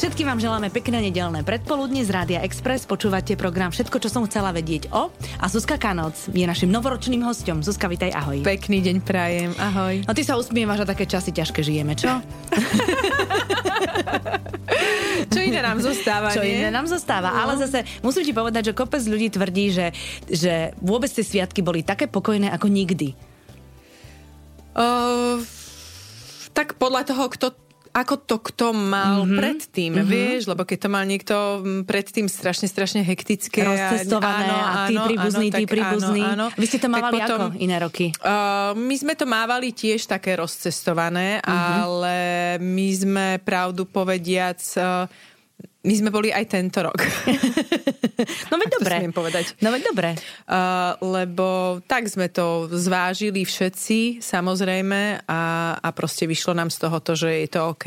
Všetkým vám želáme pekné nedelné predpoludne z Rádia Express. Počúvate program Všetko, čo som chcela vedieť o. A Zuzka Kanoc je našim novoročným hostom. Zuzka, vitaj, ahoj. Pekný deň prajem, ahoj. No ty sa usmievaš a také časy ťažké žijeme, čo? čo iné nám zostáva, Čo nie? iné nám zostáva. No. Ale zase musím ti povedať, že kopec ľudí tvrdí, že, že vôbec tie sviatky boli také pokojné ako nikdy. Uh, tak podľa toho, kto ako to kto mal mm-hmm. predtým, mm-hmm. vieš, lebo keď to mal niekto predtým strašne, strašne hektické. Rozcestované a, áno, a tí príbuzní, tí príbuzní. Áno, áno. Vy ste to mávali potom, ako iné roky? Uh, my sme to mávali tiež také rozcestované, mm-hmm. ale my sme pravdu povediac... Uh, my sme boli aj tento rok. no veď dobre. povedať. No veď dobre. Uh, lebo tak sme to zvážili všetci, samozrejme, a, a proste vyšlo nám z toho to, že je to OK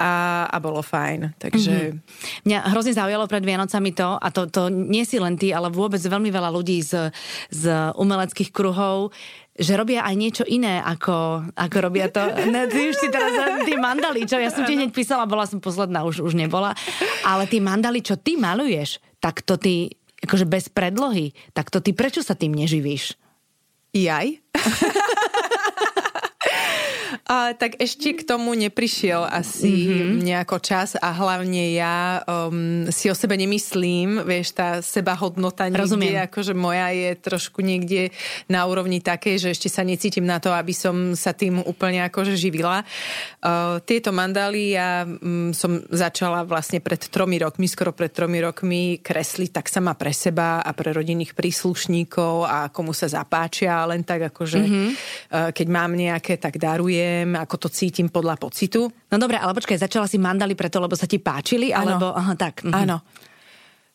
a, a bolo fajn. Takže... Mm-hmm. Mňa hrozne zaujalo pred Vianocami to, a to, to nie si len ty, ale vôbec veľmi veľa ľudí z, z umeleckých kruhov, že robia aj niečo iné, ako, ako robia to. No, ty už si teraz tí mandali, čo ja som ti hneď písala, bola som posledná, už, už nebola. Ale tie mandali, čo ty maluješ, tak to ty, akože bez predlohy, tak to ty prečo sa tým neživíš? Jaj? A, tak ešte k tomu neprišiel asi mm-hmm. nejako čas a hlavne ja um, si o sebe nemyslím, vieš, tá seba hodnota niekde, Rozumiem. akože moja je trošku niekde na úrovni takej, že ešte sa necítim na to, aby som sa tým úplne akože živila. Uh, tieto mandály ja um, som začala vlastne pred tromi rokmi, skoro pred tromi rokmi kresliť tak sama pre seba a pre rodinných príslušníkov a komu sa zapáčia, len tak akože mm-hmm. uh, keď mám nejaké, tak darujem neviem, ako to cítim podľa pocitu. No dobre, ale počkaj, začala si mandali preto, lebo sa ti páčili, alebo... Aha, tak. Mhm. Áno.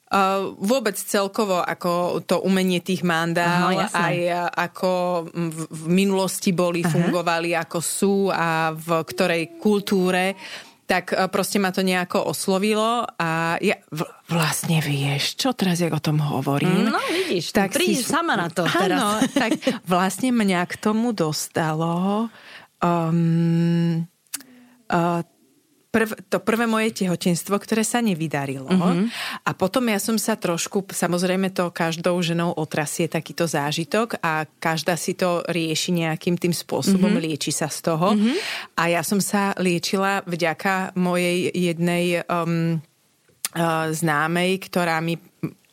Uh, vôbec celkovo ako to umenie tých mandál, Aha, aj ako v, v minulosti boli, Aha. fungovali, ako sú a v ktorej kultúre tak proste ma to nejako oslovilo a ja v, vlastne vieš, čo teraz, jak o tom hovorím. No vidíš, tak prídeš si, sama na to teraz. Áno, tak vlastne mňa k tomu dostalo um, uh, prv, to prvé moje tehotenstvo, ktoré sa nevydarilo. Uh-huh. A potom ja som sa trošku, samozrejme to každou ženou otrasie takýto zážitok a každá si to rieši nejakým tým spôsobom, uh-huh. lieči sa z toho. Uh-huh. A ja som sa liečila vďaka mojej jednej um, uh, známej, ktorá mi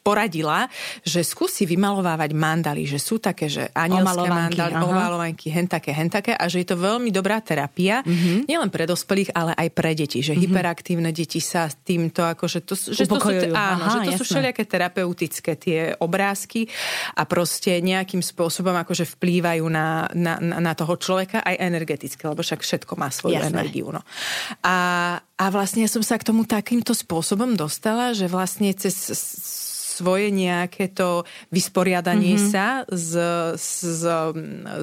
poradila, že skúsi vymalovávať mandaly, že sú také, že anielské mandaly, omalovanky, hen také, hen také a že je to veľmi dobrá terapia, mm-hmm. nielen pre dospelých, ale aj pre deti, že mm-hmm. hyperaktívne deti sa týmto, akože to, že to sú, áno, Aha, že to jasné. sú všelijaké terapeutické tie obrázky a proste nejakým spôsobom akože vplývajú na, na, na toho človeka aj energeticky, lebo však všetko má svoju jasné. energiu. No. A, a vlastne som sa k tomu takýmto spôsobom dostala, že vlastne cez svoje nejaké to vysporiadanie mm-hmm. sa s, s,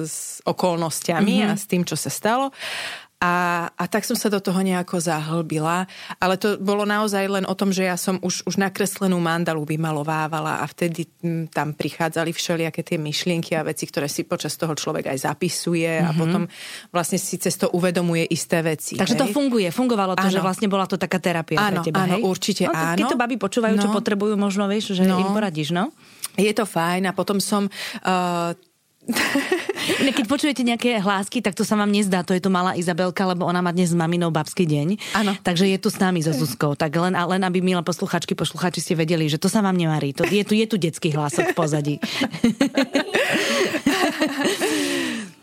s okolnostiami mm-hmm. a s tým, čo sa stalo. A, a tak som sa do toho nejako zahlbila. Ale to bolo naozaj len o tom, že ja som už, už nakreslenú mandalu vymalovávala a vtedy m, tam prichádzali všelijaké tie myšlienky a veci, ktoré si počas toho človek aj zapisuje mm-hmm. a mhm. potom vlastne si cez to uvedomuje isté veci. Takže hej? to funguje, fungovalo to, áno. že vlastne bola to taká terapia áno, pre teba, áno, hej? určite no, áno. Keď to baby počúvajú, no. čo potrebujú, možno vieš, že no. im poradíš, no? Je to fajn a potom som uh, Keď počujete nejaké hlásky, tak to sa vám nezdá, to je tu malá Izabelka, lebo ona má dnes s maminou babský deň. Áno. Takže je tu s nami so Zuzkou. Tak len, len aby milé posluchačky, posluchači ste vedeli, že to sa vám nemarí. To, je, tu, je tu detský hlasok v pozadí.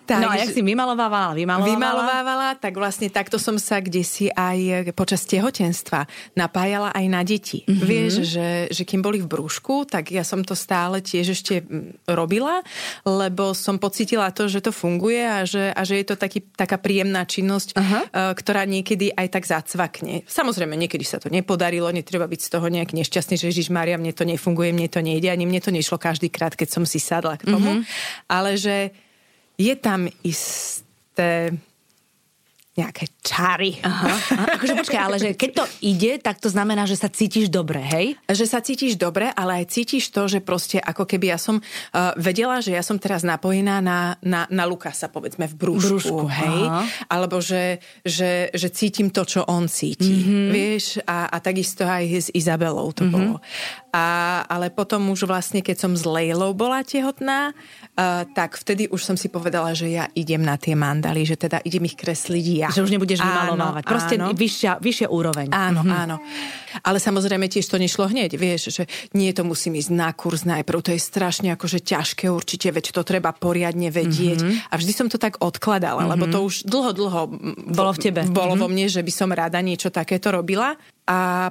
Tak, no a jak si vymalovávala, vymalovávala? Vymalovávala, tak vlastne takto som sa kde si aj počas tehotenstva napájala aj na deti. Mm-hmm. Vieš, že, že kým boli v brúšku, tak ja som to stále tiež ešte robila, lebo som pocitila to, že to funguje a že, a že je to taký, taká príjemná činnosť, uh-huh. ktorá niekedy aj tak zacvakne. Samozrejme, niekedy sa to nepodarilo, netreba byť z toho nejaký nešťastný, že Ježiš Maria, mne to nefunguje, mne to nejde, ani mne to nešlo každý krát, keď som si sadla k tomu. Mm-hmm. Ale že je tam isté nejaké čary. Aha, aha. Akože počkaj, ale že keď to ide, tak to znamená, že sa cítiš dobre, hej? Že sa cítiš dobre, ale aj cítiš to, že proste ako keby ja som uh, vedela, že ja som teraz napojená na, na, na Lukasa, povedzme, v brúšku, brúšku hej? Aha. Alebo že, že, že cítim to, čo on cíti, mm-hmm. vieš? A, a takisto aj s Izabelou to mm-hmm. bolo. A, ale potom už vlastne, keď som s Lejlou bola tehotná, uh, tak vtedy už som si povedala, že ja idem na tie mandaly, že teda idem ich kresliť ja. Že už nebudeš vymalovávať. Proste áno. Vyššia, vyššia úroveň. Áno, mm-hmm. áno. Ale samozrejme tiež to nešlo hneď, vieš, že nie to musím ísť na kurz najprv, to je strašne akože ťažké určite, veď to treba poriadne vedieť. Mm-hmm. A vždy som to tak odkladala, mm-hmm. lebo to už dlho, dlho bolo v tebe. Bolo mm-hmm. vo mne, že by som rada niečo takéto robila. A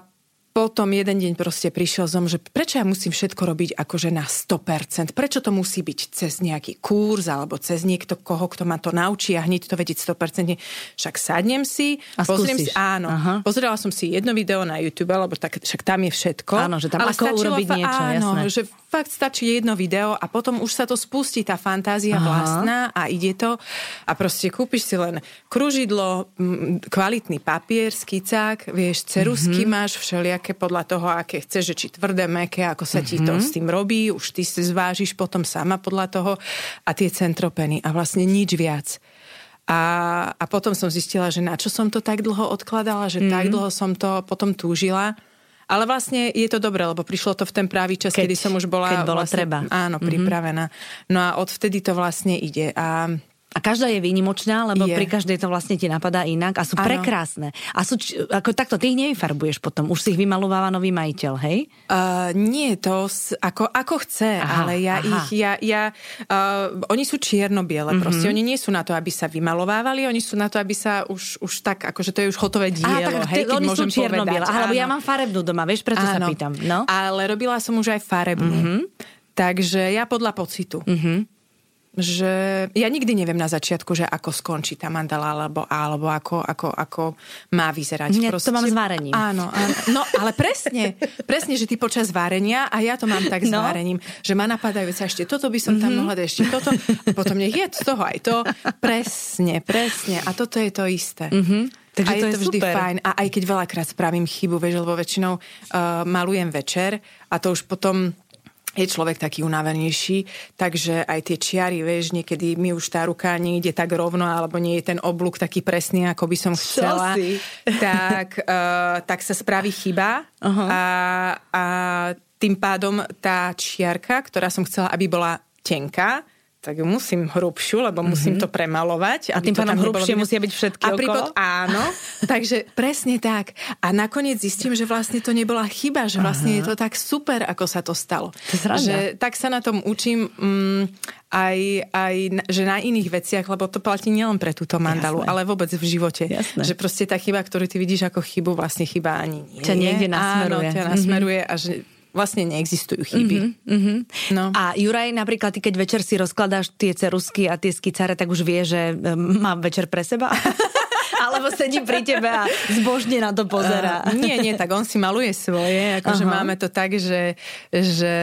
potom jeden deň proste prišiel zom, že prečo ja musím všetko robiť akože na 100%? Prečo to musí byť cez nejaký kurz alebo cez niekto, koho, kto ma to naučí a hneď to vedieť 100%? Však sadnem si, a pozriem skúsiš. si, áno, Aha. pozrela som si jedno video na YouTube, lebo tak, však tam je všetko. Áno, že tam ale ako urobiť niečo, áno, jasné. že fakt stačí jedno video a potom už sa to spustí, tá fantázia Aha. vlastná a ide to a proste kúpiš si len kružidlo, kvalitný papier, skicák, vieš, cerusky mm-hmm. máš, všelijaké podľa toho, aké chceš, že či tvrdé, meké, ako sa ti mm-hmm. to mhm. s tým robí, už ty si zvážiš potom sama podľa toho a tie centropeny a vlastne nič viac. A, a potom som zistila, že na čo som to tak dlho odkladala, že mm-hmm. tak dlho som to potom túžila ale vlastne je to dobré, lebo prišlo to v ten pravý čas, keď, kedy som už bola... Keď bola vlastne, treba. Áno, mm-hmm. pripravená. No a odvtedy to vlastne ide. A a každá je výnimočná, lebo je. pri každej to vlastne ti napadá inak a sú ano. prekrásne. A sú, ako takto, ty ich nevyfarbuješ potom, už si ich vymalováva nový majiteľ, hej? Uh, nie, to ako, ako chce, aha, ale ja aha. ich, ja, ja uh, oni sú čierno-biele, mm-hmm. proste oni nie sú na to, aby sa vymalovávali, oni sú na to, aby sa už, už tak, akože to je už hotové dielo, aha, tak, hej, oni sú čierno-biele, aha, lebo ja mám farebnú doma, vieš, preto áno. sa pýtam. No? Ale robila som už aj farebnú. Mm-hmm. Takže ja podľa pocitu. Mm-hmm že ja nikdy neviem na začiatku, že ako skončí tá mandala, alebo, alebo ako, ako, ako má vyzerať. Nie, Proste, to mám s várením. Áno, áno. No, ale presne, presne, že ty počas várenia, a ja to mám tak s no. várením, že ma napadajú sa ešte toto by som tam mm-hmm. mohla dať, ešte toto, a potom nech je z toho aj to. Presne, presne. A toto je to isté. Mm-hmm. Takže a to je to vždy super. fajn. A aj keď veľakrát spravím chybu, vieš, lebo väčšinou uh, malujem večer a to už potom je človek taký unavenejší, takže aj tie čiary, vieš, niekedy mi už tá ruka ide tak rovno, alebo nie je ten oblúk taký presný, ako by som chcela, tak, uh, tak sa spraví chyba uh-huh. a, a tým pádom tá čiarka, ktorá som chcela, aby bola tenká, tak ju musím hrubšiu, lebo mm-hmm. musím to premalovať. A tým pádom hrubšie musia byť všetky a pripod, áno, takže presne tak. A nakoniec zistím, že vlastne to nebola chyba, že vlastne Aha. je to tak super, ako sa to stalo. To že tak sa na tom učím um, aj, aj, že na iných veciach, lebo to platí nielen pre túto mandalu, Jasné. ale vôbec v živote. Jasné. Že proste tá chyba, ktorú ty vidíš ako chybu, vlastne chyba ani nie. Ťa niekde nasmeruje. Áno, ťa nasmeruje mm-hmm. a že vlastne neexistujú chyby. Mm-hmm, mm-hmm. No. A Juraj napríklad, ty keď večer si rozkladáš tie cerusky a tie skicáre, tak už vie, že má večer pre seba? Alebo sedí pri tebe a zbožne na to pozera. Uh, nie, nie, tak on si maluje svoje. Akože uh-huh. máme to tak, že, že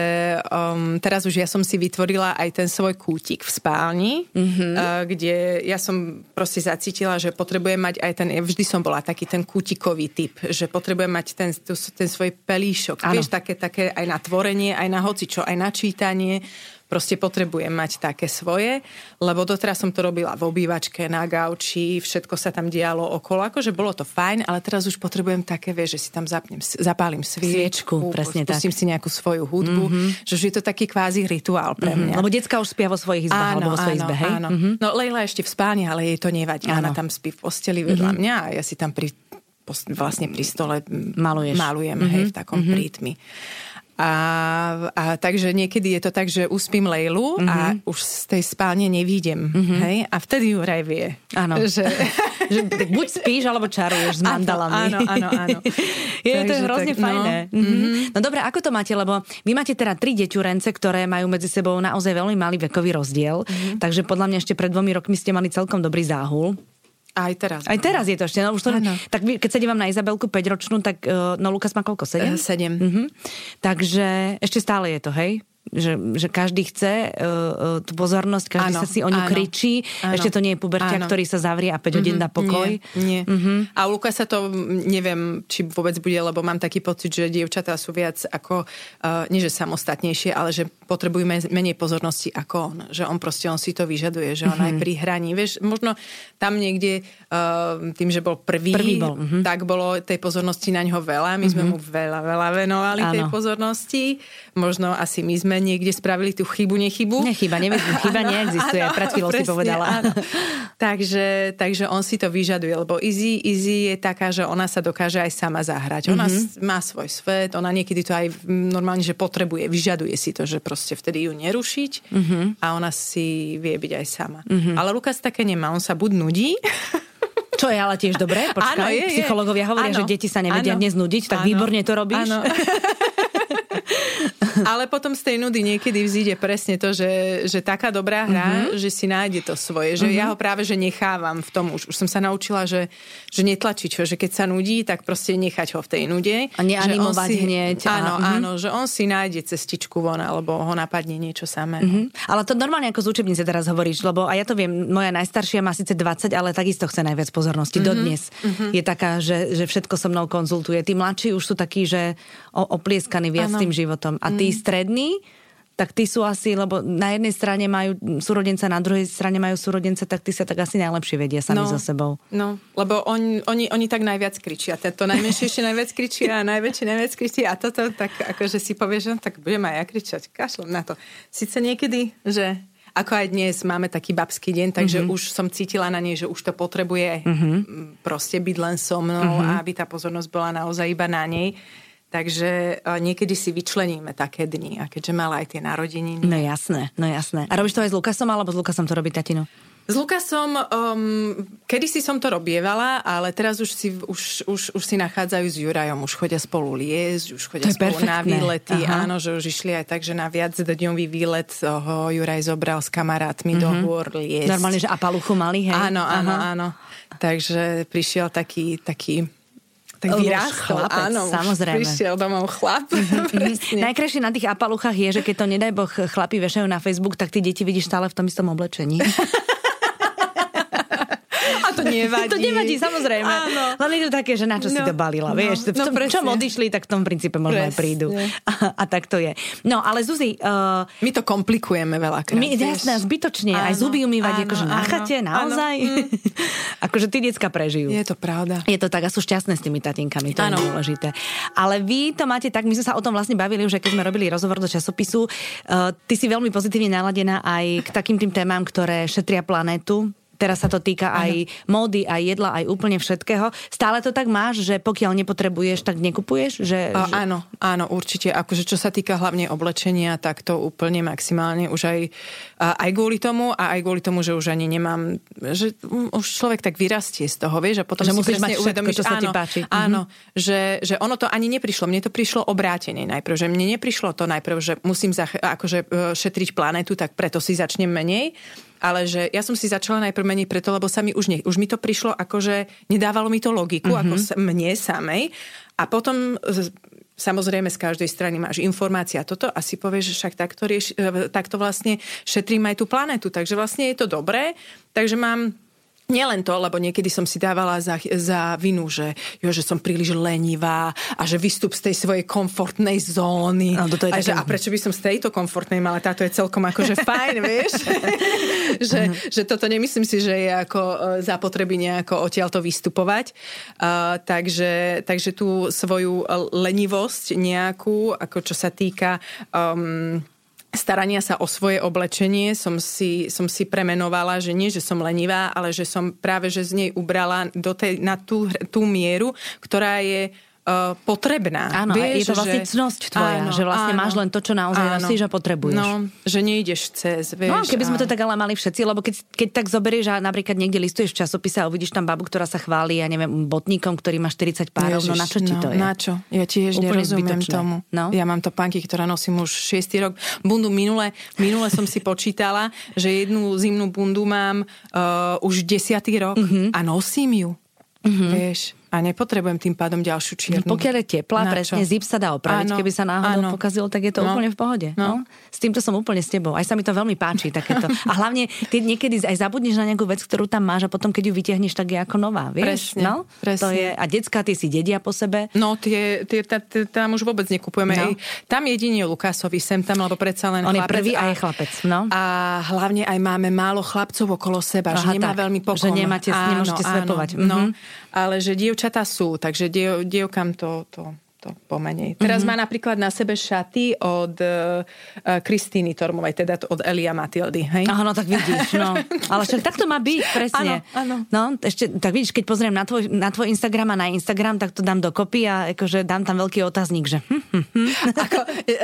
um, teraz už ja som si vytvorila aj ten svoj kútik v spálni, uh-huh. uh, kde ja som proste zacítila, že potrebujem mať aj ten, vždy som bola taký ten kútikový typ, že potrebujem mať ten, ten svoj pelíšok. Ano. Vieš, také, také aj na tvorenie, aj na hocičo, aj na čítanie Proste potrebujem mať také svoje, lebo doteraz som to robila v obývačke, na gauči, všetko sa tam dialo okolo, akože bolo to fajn, ale teraz už potrebujem také, vieš, že si tam zapnem, zapálim sviečku, sviečku presne pustím tak. si nejakú svoju hudbu, mm-hmm. že už je to taký kvázi rituál pre mhm. mňa. Mm-hmm. Lebo decka už spia vo svojich izbách, áno, alebo vo svojej izbe, hej? Áno. Mm-hmm. No Leila ešte v spáni, ale jej to nevadí. Áno. Ona tam spí v posteli vedľa mm-hmm. mňa a ja si tam pri, vlastne pri stole malujem, mm-hmm. hej, v takom mm-hmm. prítmi. A, a takže niekedy je to tak, že uspím Lejlu mm-hmm. a mhm. už z tej spálne nevídem. Mm-hmm. Hej? A vtedy Juraj vie. Áno. Že... že buď spíš, alebo čaruješ s mandalami. Áno, áno, áno. je takže, to hrozne tak, no. fajné. No, mm-hmm. no dobre, ako to máte? Lebo vy máte teda tri deťurence, ktoré majú medzi sebou naozaj veľmi malý vekový rozdiel. Mm-hmm. Takže podľa mňa ešte pred dvomi rokmi ste mali celkom dobrý záhul. Aj teraz. Aj teraz je to ešte. No, už to, tak keď sa dívam na Izabelku 5-ročnú, tak uh, no Lukas má koľko? 7? 7. Uh-huh. Takže ešte stále je to, hej? Že, že každý chce uh, tú pozornosť, každý áno, sa si o ňu áno, kričí. Áno, Ešte to nie je pubertia, áno. ktorý sa zavrie a 5 mm-hmm, hodín dá pokoj. Nie, nie. Mm-hmm. A u Luka sa to, neviem, či vôbec bude, lebo mám taký pocit, že dievčatá sú viac ako, uh, nie že samostatnejšie, ale že potrebujú menej pozornosti ako on. Že on proste, on si to vyžaduje, že on mm-hmm. aj pri hraní. Vieš, možno tam niekde uh, tým, že bol prvý, prvý bol. Mm-hmm. tak bolo tej pozornosti na ňo veľa. My mm-hmm. sme mu veľa, veľa venovali áno. tej pozornosti. Možno asi my sme niekde spravili tú chybu, nechybu. Nechyba, neviem, chyba neexistuje, áno, pred chvíľou si povedala. Áno. takže, takže on si to vyžaduje, lebo Izzy, Izzy je taká, že ona sa dokáže aj sama zahrať. Ona mm-hmm. má svoj svet, ona niekedy to aj normálne, že potrebuje, vyžaduje si to, že proste vtedy ju nerušiť mm-hmm. a ona si vie byť aj sama. Mm-hmm. Ale Lukas také nemá, on sa buď nudí, čo je ale tiež dobré, počkaj, áno, je, psychológovia hovoria, áno, že deti sa nevedia áno, neznudiť, tak áno, výborne to robíš. Áno. Ale potom z tej nudy niekedy vzíde presne to, že, že taká dobrá hra, uh-huh. že si nájde to svoje. Že uh-huh. ja ho práve že nechávam v tom. Už, už som sa naučila, že, že netlačiť ho. Že keď sa nudí, tak proste nechať ho v tej nude. A neanimovať si, hneď. A, áno, uh-huh. áno, že on si nájde cestičku von, alebo ho napadne niečo samé. Uh-huh. Ale to normálne ako z učebnice teraz hovoríš, lebo a ja to viem, moja najstaršia má síce 20, ale takisto chce najviac pozornosti. Uh-huh. Dodnes uh-huh. je taká, že, že všetko so mnou konzultuje. Tí mladší už sú takí, že oplieskaní viac ano. tým životom. A tí strední, tak tí sú asi, lebo na jednej strane majú súrodenca, na druhej strane majú súrodenca, tak tí sa tak asi najlepšie vedia sami no, so sebou. No, lebo on, oni, oni tak najviac kričia. To najmenšie ešte najviac kričia a najväčšie najviac kričia a toto tak akože si povieš, že tak budem aj ja kričať, kašlom na to. Sice niekedy, že ako aj dnes máme taký babský deň, takže mm-hmm. už som cítila na nej, že už to potrebuje mm-hmm. proste byť len so mnou mm-hmm. a aby tá pozornosť bola naozaj iba na nej. Takže niekedy si vyčleníme také dni. A keďže mala aj tie narodeniny. No jasné, no jasné. A robíš to aj s Lukasom, alebo s Lukasom to robí tatino? S Lukasom, um, kedysi som to robievala, ale teraz už si, už, už, už si nachádzajú s Jurajom, už chodia spolu liesť, už chodia spolu perfektné. na výlety. Aha. Áno, že už išli aj tak, že na viac dňový výlet ho Juraj zobral s kamarátmi mm-hmm. do mhm. hôr liesť. Normálne, že a paluchu mali, hej? Áno, áno, Aha. áno. Takže prišiel taký, taký tak vyrástol, áno, samozrejme. prišiel domov chlap. Najkrajšie na tých apaluchách je, že keď to nedaj Boh chlapi vešajú na Facebook, tak ty deti vidíš stále v tom istom oblečení. to nevadí. to nevadí, samozrejme. Áno. Len je to také, že na čo no, si to balila, no, vieš. V no, tom, no, čom odišli, tak v tom princípe možno presne. aj prídu. A, a tak to je. No, ale Zuzi... Uh, my to komplikujeme veľakrát. My, jasné, zbytočne. Áno, aj zuby umývať, áno, akože áno, na chate, naozaj. Áno. Mm. akože tí decka prežijú. Je to pravda. Je to tak a sú šťastné s tými tatinkami, to áno. je dôležité. Ale vy to máte tak, my sme sa o tom vlastne bavili už, keď sme robili rozhovor do časopisu. Uh, ty si veľmi pozitívne naladená aj k takým tým témam, ktoré šetria planétu, teraz sa to týka aj módy, aj jedla, aj úplne všetkého. Stále to tak máš, že pokiaľ nepotrebuješ, tak nekupuješ? Že, a, že... Áno, áno, určite. Akože čo sa týka hlavne oblečenia, tak to úplne maximálne už aj, aj kvôli tomu a aj kvôli tomu, že už ani nemám, že už človek tak vyrastie z toho, vieš, a potom že si musíš mať všetko, čo sa áno, ti páči. Áno, mm-hmm. že, že ono to ani neprišlo. Mne to prišlo obrátenie najprv, že mne neprišlo to najprv, že musím zach- akože e, šetriť planetu, tak preto si začnem menej ale že ja som si začala najprv meniť preto, lebo sa mi už, ne, už mi to prišlo ako, že nedávalo mi to logiku, mm-hmm. ako mne samej. A potom Samozrejme, z každej strany máš informácia toto a si povieš, že však takto, rieš, e, takto vlastne šetrím aj tú planetu. Takže vlastne je to dobré. Takže mám Nielen to, lebo niekedy som si dávala za, za vinu, že, jo, že som príliš lenivá a že vystup z tej svojej komfortnej zóny. No, to je a, že, a prečo by som z tejto komfortnej mala? Táto je celkom akože fajn, vieš? že, uh-huh. že toto nemyslím si, že je ako e, zapotreby nejako odtiaľto vystupovať. Uh, takže, takže tú svoju lenivosť nejakú, ako čo sa týka um, starania sa o svoje oblečenie. Som si, som si premenovala, že nie, že som lenivá, ale že som práve že z nej ubrala do tej, na tú, tú mieru, ktorá je uh, potrebná. Áno, Vieš, je to vlastne že... cnosť tvoja, áno, že vlastne áno, máš len to, čo naozaj áno, nosíš a potrebuješ. No, že nejdeš cez, vieš. No, keby sme to tak ale mali všetci, lebo keď, keď tak zoberieš a napríklad niekde listuješ v časopise a uvidíš tam babu, ktorá sa chváli, ja neviem, botníkom, ktorý má 40 párov, Ježiš, no na čo ti no, to je? Na čo? Ja tiež Úplne nerozumiem zbytočné. tomu. No? Ja mám to panky, ktorá nosím už 6 rok. Bundu minule, minule som si počítala, že jednu zimnú bundu mám uh, už 10 rok uh-huh. a nosím ju. Uh-huh. Vieš, a nepotrebujem tým pádom ďalšiu čiernu. Pokiaľ je teplá, presne zip sa dá opraviť. Áno, Keby sa náhodou áno. pokazilo, tak je to no. úplne v pohode. No. No. S týmto som úplne s tebou. Aj sa mi to veľmi páči takéto. A hlavne ty niekedy aj zabudneš na nejakú vec, ktorú tam máš a potom, keď ju vytiahneš, tak je ako nová. Vieš? Presne, no? presne. To je, a decka, tie si dedia po sebe. No, tie, tie, tá, tie tam už vôbec nekupujeme. No. Tam jedine Lukásovi sem tam, lebo predsa len On chlapec. je prvý a, a je chlapec. No. A hlavne aj máme málo chlapcov okolo seba, Aha, že nemá tak, veľmi pokon. Že nemáte, áno, nemôžete svepovať. No, mhm. Ale že dievčatá sú, takže diev, dievkam to, to to pomenej. Teraz mm-hmm. má napríklad na sebe šaty od uh, Kristýny Tormovej, teda od Elia Matildy. Hej? Aha, no tak vidíš, no. Ale však tak to má byť, presne. Áno, áno. No, ešte, tak vidíš, keď pozriem na tvoj, na tvoj Instagram a na Instagram, tak to dám dokopy a akože dám tam veľký otáznik, že hm, hm, hm. Ako,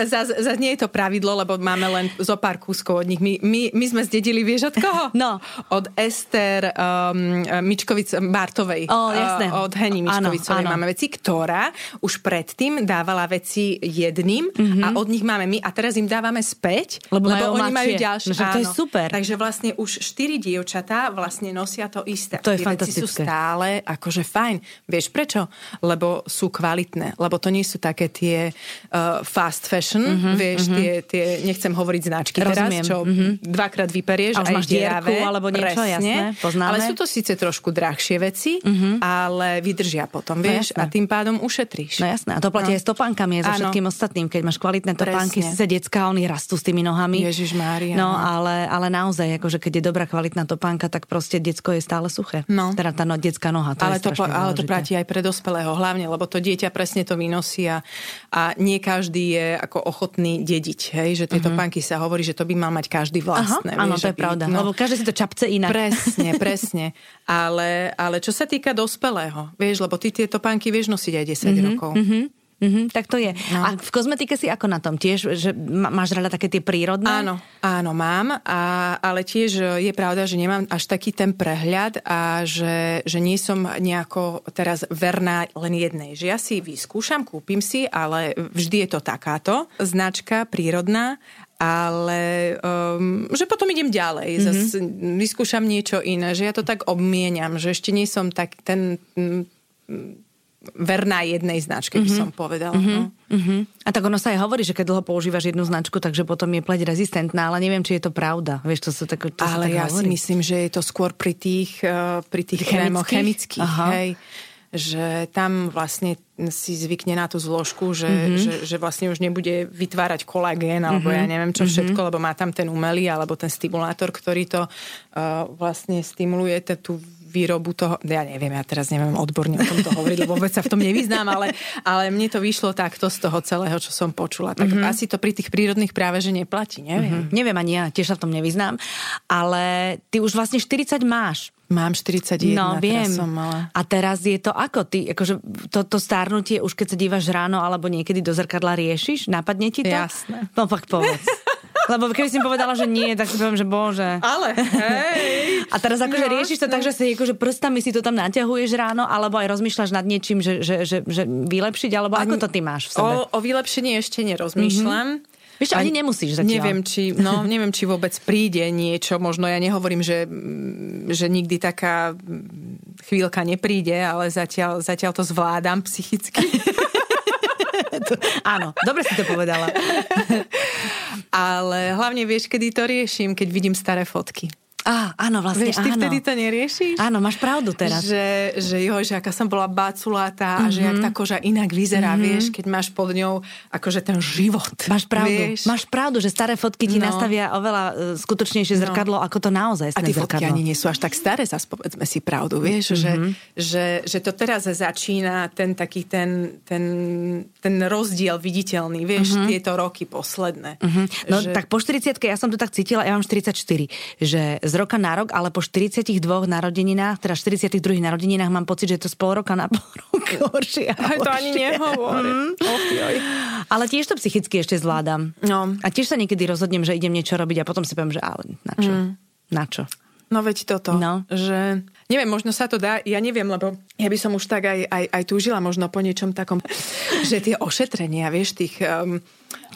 zaz, zaz nie je to pravidlo, lebo máme len zo pár kúskov od nich. My, my, my sme zdedili, vieš od koho? No. Od Ester um, Mičkovic Bartovej. Oh, jasné. Uh, od Heni Mičkovicovej máme veci, ktorá už pred predtým dávala veci jedným mm-hmm. a od nich máme my a teraz im dávame späť, lebo, lebo oni majú ďalšie. No, to je super. Takže vlastne už štyri dievčatá vlastne nosia to isté. To je Tie fantastické. veci sú stále akože fajn. Vieš prečo? Lebo sú kvalitné. Lebo to nie sú také tie uh, fast fashion, mm-hmm, vieš, mm-hmm. Tie, tie, nechcem hovoriť značky Rozumiem. teraz, čo mm-hmm. dvakrát vyperieš a už máš dierku alebo niečo, presne, jasné, poznáme. Ale sú to síce trošku drahšie veci, mm-hmm. ale vydržia potom, vieš, no, a tým pádom ušetríš. No jasné, a to platí no. aj s topánkami, aj so všetkým ostatným. Keď máš kvalitné topánky, sa decka, oni rastú s tými nohami. Ježiš Mária. No, ale, ale naozaj, akože keď je dobrá kvalitná topánka, tak proste decko je stále suché. No. Teda tá no, detská noha, to ale je to, ale to platí aj pre dospelého hlavne, lebo to dieťa presne to vynosí a, a nie každý je ako ochotný dediť, hej? že tie uh-huh. topánky sa hovorí, že to by mal mať každý vlastné. Aha, áno, to je by, pravda, no, lebo každý si to čapce inak. Presne, presne. Ale, ale čo sa týka dospelého, vieš, lebo ty tie topánky vieš nosiť aj 10 uh-huh, rokov. Uh-huh. Mm-hmm, tak to je. No. A v kozmetike si ako na tom? Tiež, že máš rada také tie prírodné? Áno, áno, mám, a, ale tiež je pravda, že nemám až taký ten prehľad a že, že nie som nejako teraz verná len jednej. Že ja si vyskúšam, kúpim si, ale vždy je to takáto značka prírodná ale um, že potom idem ďalej, mm-hmm. zase vyskúšam niečo iné, že ja to tak obmieniam, že ešte nie som tak ten verná jednej značke, by mm-hmm. som povedala. Mm-hmm. No. Mm-hmm. A tak ono sa aj hovorí, že keď dlho používaš jednu značku, takže potom je pleť rezistentná, ale neviem, či je to pravda. Vieš, to sa tak, to ale sa tak ja hovorí. si myslím, že je to skôr pri tých, uh, pri tých chemických, chemických hej že tam vlastne si zvykne na tú zložku, že, mm-hmm. že, že vlastne už nebude vytvárať kolagén alebo mm-hmm. ja neviem čo mhm. všetko, mm-hmm. lebo má tam ten umelý alebo ten stimulátor, ktorý to uh, vlastne stimuluje tú výrobu toho, ja neviem, ja teraz neviem odborne o tomto hovoriť, lebo vôbec sa v tom nevyznám, ale, ale mne to vyšlo takto z toho celého, čo som počula. Tak mm-hmm. asi to pri tých prírodných práve, že neplatí, neviem. Mm-hmm. Neviem ani ja, tiež sa v tom nevyznám, ale ty už vlastne 40 máš. Mám 41, no, viem. teraz som mala. A teraz je to ako? Ty, akože to, to stárnutie, už keď sa dívaš ráno alebo niekedy do zrkadla riešiš? Napadne ti to? Jasné. No pak povedz. Lebo keby si mi povedala, že nie, tak si poviem, že bože. Ale hej. A teraz akože no, riešiš to no. tak, že si akože prstami si to tam naťahuješ ráno, alebo aj rozmýšľaš nad niečím, že, že, že, že vylepšiť, alebo ako to ty máš v sebe? O, o vylepšení ešte nerozmýšľam. Mm-hmm. Vieš, ani, ani nemusíš zatiaľ. Neviem či, no, neviem, či vôbec príde niečo. Možno ja nehovorím, že, že nikdy taká chvíľka nepríde, ale zatiaľ, zatiaľ to zvládam psychicky. áno, dobre si to povedala. ale hlavne vieš, kedy to riešim, keď vidím staré fotky. Á, áno, vlastne Vieš, ty áno. vtedy to neriešiš? Áno, máš pravdu teraz. Že, že jo, že aká som bola baculátá mm-hmm. a že jak mhm. tá koža inak vyzerá, mm-hmm. vieš, keď máš pod ňou akože ten život. Máš pravdu. Vieš? Máš pravdu, že staré fotky ti no. nastavia oveľa uh, skutočnejšie no. zrkadlo, no. ako to naozaj A tie fotky ani nie sú až tak staré, zase povedzme si pravdu, vieš, mm-hmm. že, že, že to teraz začína ten taký ten, ten, ten rozdiel viditeľný, vieš, mm-hmm. tieto roky posledné. Mm-hmm. No že... tak po 40 ja som to tak cítila, ja mám 44, že z roka na rok, ale po 42 narodeninách, teda 42 narodeninách mám pocit, že je to z pol roka na pol rok horšie. Aj to ani nehovor. Mm. Ale tiež to psychicky ešte zvládam. No. A tiež sa niekedy rozhodnem, že idem niečo robiť a potom si poviem, že ale na čo? Mm. Na čo? No veď toto, no. že neviem, možno sa to dá, ja neviem, lebo ja by som už tak aj, aj, aj túžila možno po niečom takom, že tie ošetrenia, vieš, tých um,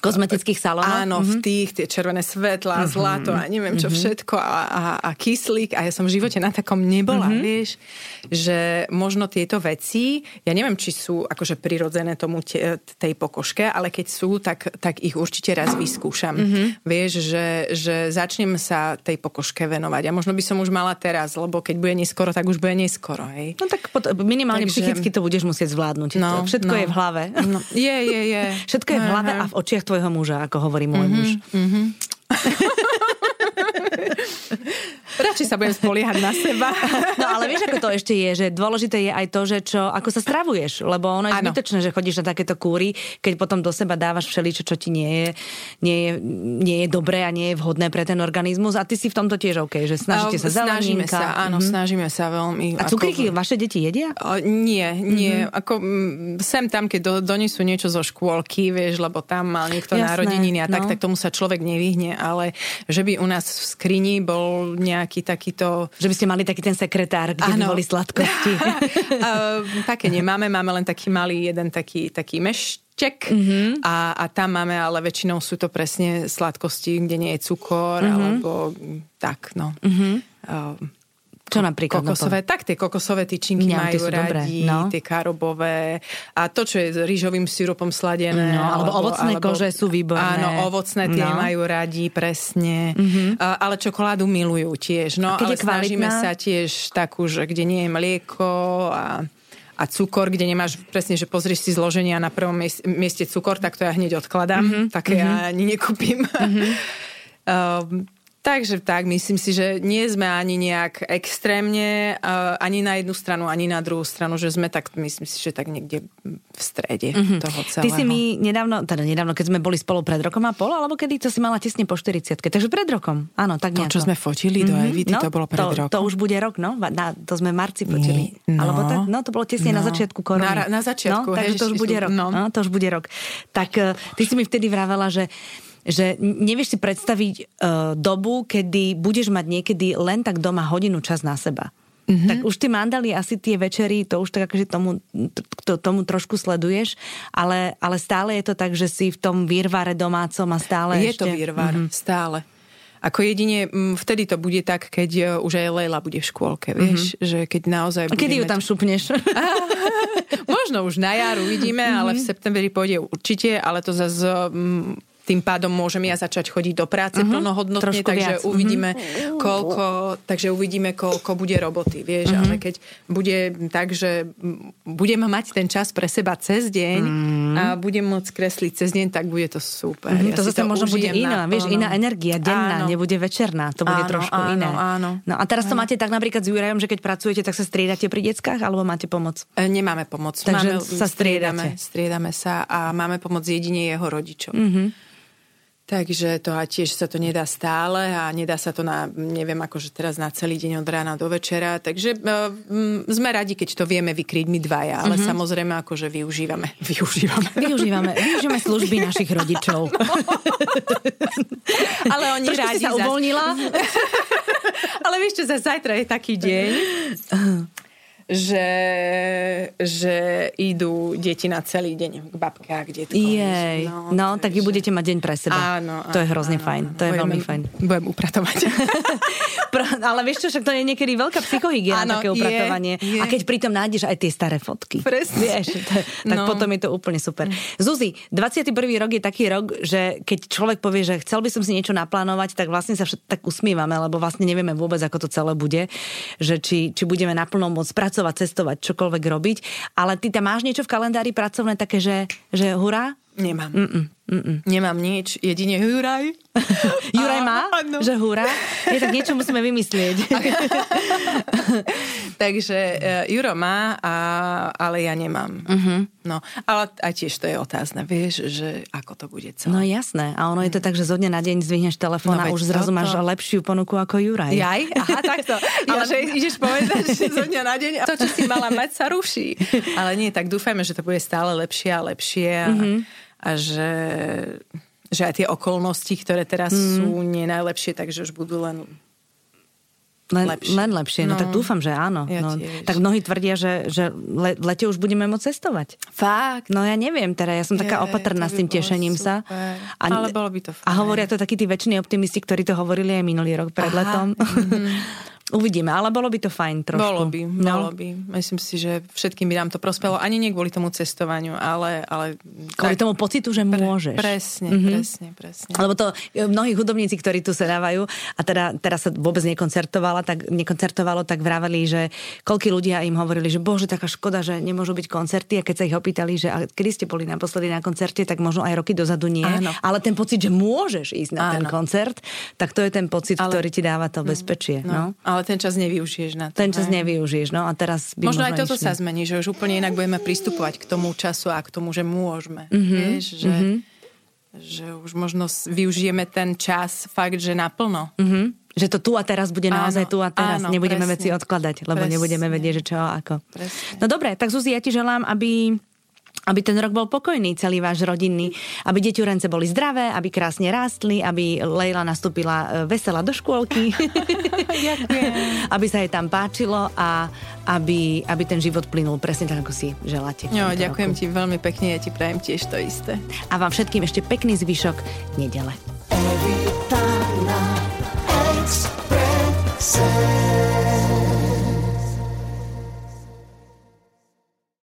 kozmetických salónoch? Áno, mm-hmm. v tých, tie červené svetla, mm-hmm. zlato a neviem čo mm-hmm. všetko a, a, a kyslík a ja som v živote na takom nebola, mm-hmm. vieš, že možno tieto veci, ja neviem, či sú akože prirodzené tomu te, tej pokožke, ale keď sú, tak, tak ich určite raz vyskúšam. Mm-hmm. Vieš, že, že začnem sa tej pokožke venovať a možno by som už mala teraz, lebo keď bude neskoro, tak už bude neskoro. Hej. No tak pot- minimálne Takže... psychicky to budeš musieť zvládnuť. No, Všetko no. je v hlave. No. Je, je, je. Všetko je v hlave a v očiach tvojho muža, ako hovorí môj mm-hmm, muž. Mm-hmm. Radšej sa budem spoliehať na seba. No ale vieš, ako to ešte je, že dôležité je aj to, že čo, ako sa stravuješ, lebo ono je ano. zbytočné, že chodíš na takéto kúry, keď potom do seba dávaš všeličo, čo ti nie je, nie je, nie je dobré a nie je vhodné pre ten organizmus a ty si v tomto tiež OK, že snažíte sa Snažíme sa, áno, mm-hmm. snažíme sa veľmi. A cukríky ako... vaše deti jedia? O, nie, nie. Mm-hmm. Ako sem tam, keď do, donesú niečo zo škôlky, vieš, lebo tam mal niekto Jasné, narodeniny a no. tak, tak tomu sa človek nevyhne, ale že by u nás v skrini bol nejaký takýto... Že by ste mali taký ten sekretár, kde ano. by boli sladkosti. také nemáme, máme len taký malý jeden taký, taký mešček mm-hmm. a, a tam máme, ale väčšinou sú to presne sladkosti, kde nie je cukor, mm-hmm. alebo tak, no. Mm-hmm. Uh, čo napríklad? Kokosové, no tak tie kokosové tyčinky Mňam, majú radi, no. tie karobové a to, čo je s rýžovým syrupom sladené. No, alebo, alebo ovocné alebo, kože sú výborné. Áno, ovocné tie no. majú radi, presne. Mm-hmm. A, ale čokoládu milujú tiež. No, ale snažíme sa tiež takú, že kde nie je mlieko a a cukor, kde nemáš presne, že pozrieš si zloženia na prvom mieste cukor, tak to ja hneď odkladám. Mm-hmm. Také mm-hmm. ja ani nekúpim. Mm-hmm. um, Takže tak, myslím si, že nie sme ani nejak extrémne, uh, ani na jednu stranu, ani na druhú stranu, že sme tak, myslím si, že tak niekde v strede mm-hmm. toho celého. Ty si mi nedávno, teda nedávno, keď sme boli spolu pred rokom a pol, alebo kedy to si mala tesne po 40 takže pred rokom, áno, tak nejako. To, čo sme fotili do mm-hmm. Evity, no, to bolo pred to, rokom. To už bude rok, no, na, to sme v marci fotili. Nie, no, alebo tak, no, to bolo tesne no, na začiatku korony. Na, na začiatku, no, takže to už bude rok, no. no. to už bude rok. Tak uh, ty si mi vtedy vravela, že že nevieš si predstaviť uh, dobu, kedy budeš mať niekedy len tak doma hodinu čas na seba. Mm-hmm. Tak už tie mandaly, asi tie večery, to už tak akože tomu, to, tomu trošku sleduješ, ale, ale stále je to tak, že si v tom výrvare domácom a stále Je ešte... to výrvar, mm-hmm. stále. Ako jedine, vtedy to bude tak, keď e, už aj Leila bude v škôlke, vieš, mm-hmm. že keď naozaj... A kedy ju tam šupneš? Možno už na jar uvidíme, mm-hmm. ale v septembri pôjde určite, ale to zase tým pádom môžem ja začať chodiť do práce uh-huh. plnohodnotne, Trošku takže viac. uvidíme, uh-huh. koľko, takže uvidíme, koľko bude roboty, vieš, uh-huh. ale keď bude tak, že budem mať ten čas pre seba cez deň uh-huh. a budem môcť kresliť cez deň, tak bude to super. Uh-huh. Ja to zase to možno bude iná, vieš, iná energia, denná, áno. nebude večerná, to bude áno, trošku áno, iné. Áno, no a teraz áno. to máte tak napríklad s Jurajom, že keď pracujete, tak sa striedate pri deckách, alebo máte pomoc? E, nemáme pomoc. Takže máme, sa striedame. Striedame sa a máme pomoc jedine jeho rodičom. Uh-huh. Takže to a tiež sa to nedá stále a nedá sa to na, neviem, akože teraz na celý deň od rána do večera. Takže uh, sme radi, keď to vieme vykryť my dvaja, ale mm-hmm. samozrejme akože využívame. Využívame. Využívame, využívame služby našich rodičov. ale oni Trošku rádi... sa uvoľnila. ale vieš čo, za zajtra je taký deň, že, že idú deti na celý deň k babkách, detkom. Jej, no, no tak vy budete mať deň pre seba. Áno, to je hrozne áno, fajn, to je budem, veľmi fajn. Budem upratovať. ale vieš čo, však to je niekedy veľká psychohygiena, také upratovanie. Je, je. A keď pritom nájdeš aj tie staré fotky. Presne. Vieš, to, tak no. potom je to úplne super. Zuzi, 21. rok je taký rok, že keď človek povie, že chcel by som si niečo naplánovať, tak vlastne sa všet, tak usmievame, lebo vlastne nevieme vôbec, ako to celé bude, že či, či budeme naplno môcť pracovať, cestovať, čokoľvek robiť. Ale ty tam máš niečo v kalendári pracovné také, že, že hurá? Nemám. Mm-mm, mm-mm. Nemám nič, jedine Juraj. Juraj má? Áno. Že hurá? Je tak niečo musíme vymyslieť. Takže uh, Juro má, a, ale ja nemám. Uh-huh. No, ale aj tiež to je otázne, vieš, že ako to bude celé. No jasné. A ono je to tak, že zo dňa na deň zdvihneš telefón no, a už zrazu toto... máš lepšiu ponuku ako Juraj. Jaj? Aha, takto. ale že ideš povedať, že zo dňa na deň a to, čo si mala mať, sa ruší. Ale nie, tak dúfajme, že to bude stále lepšie a lepšie. A... Uh-huh a že, že aj tie okolnosti, ktoré teraz mm. sú nie najlepšie, takže už budú len len lepšie. Len lepšie, no, no tak dúfam, že áno. Ja no, tiež. tak mnohí tvrdia, že, že le, lete už budeme môcť cestovať. Fakt? No ja neviem, teda ja som taká Je, opatrná s tým tešením sa. super. A, Ale bolo by to fajn. A hovoria to takí tí väčšiní optimisti, ktorí to hovorili aj minulý rok pred Aha, letom. Uvidíme, ale bolo by to fajn trošku. Bolo by, No. bolo by. Myslím si, že všetkým by nám to prospelo. Ani nie kvôli tomu cestovaniu, ale... ale Kvôli tak, tomu pocitu, že môžeš. Presne, mm-hmm. presne, presne. Lebo to e, mnohí hudobníci, ktorí tu sedávajú a teda teraz sa vôbec nekoncertovala, tak, nekoncertovalo, tak vraveli, že koľky ľudia im hovorili, že bože, taká škoda, že nemôžu byť koncerty a keď sa ich opýtali, že a kedy ste boli naposledy na koncerte, tak možno aj roky dozadu nie. Áno. Ale ten pocit, že môžeš ísť na ten Áno. koncert, tak to je ten pocit, Ale- ktorý ti dáva to bezpečie. No. No, ale ten čas nevyužiješ na to. Ten čas hej. nevyužiješ, no a teraz by Možno aj toto išli. sa zmení, že už úplne inak budeme pristupovať k tomu času a k tomu, že môžeme. Mhm, Mm-hmm, vieš, že, mm-hmm. že už možno využijeme ten čas fakt, že naplno. Mhm. Že to tu a teraz bude Áno, naozaj tu a teraz. áno, Nebudeme presne. veci odkladať, lebo Presne. nebudeme vedieť, že čo ako. Presne. No dobre, tak Zuzi, ja ti želám, aby aby ten rok bol pokojný, celý váš rodinný, aby deťurence boli zdravé, aby krásne rástli, aby Leila nastúpila e, vesela do škôlky, Ďakujem. aby sa jej tam páčilo a aby, aby ten život plynul presne tak, ako si želáte. tomto ďakujem roku. ti veľmi pekne, ja ti prajem tiež to isté. A vám všetkým ešte pekný zvyšok nedele. Every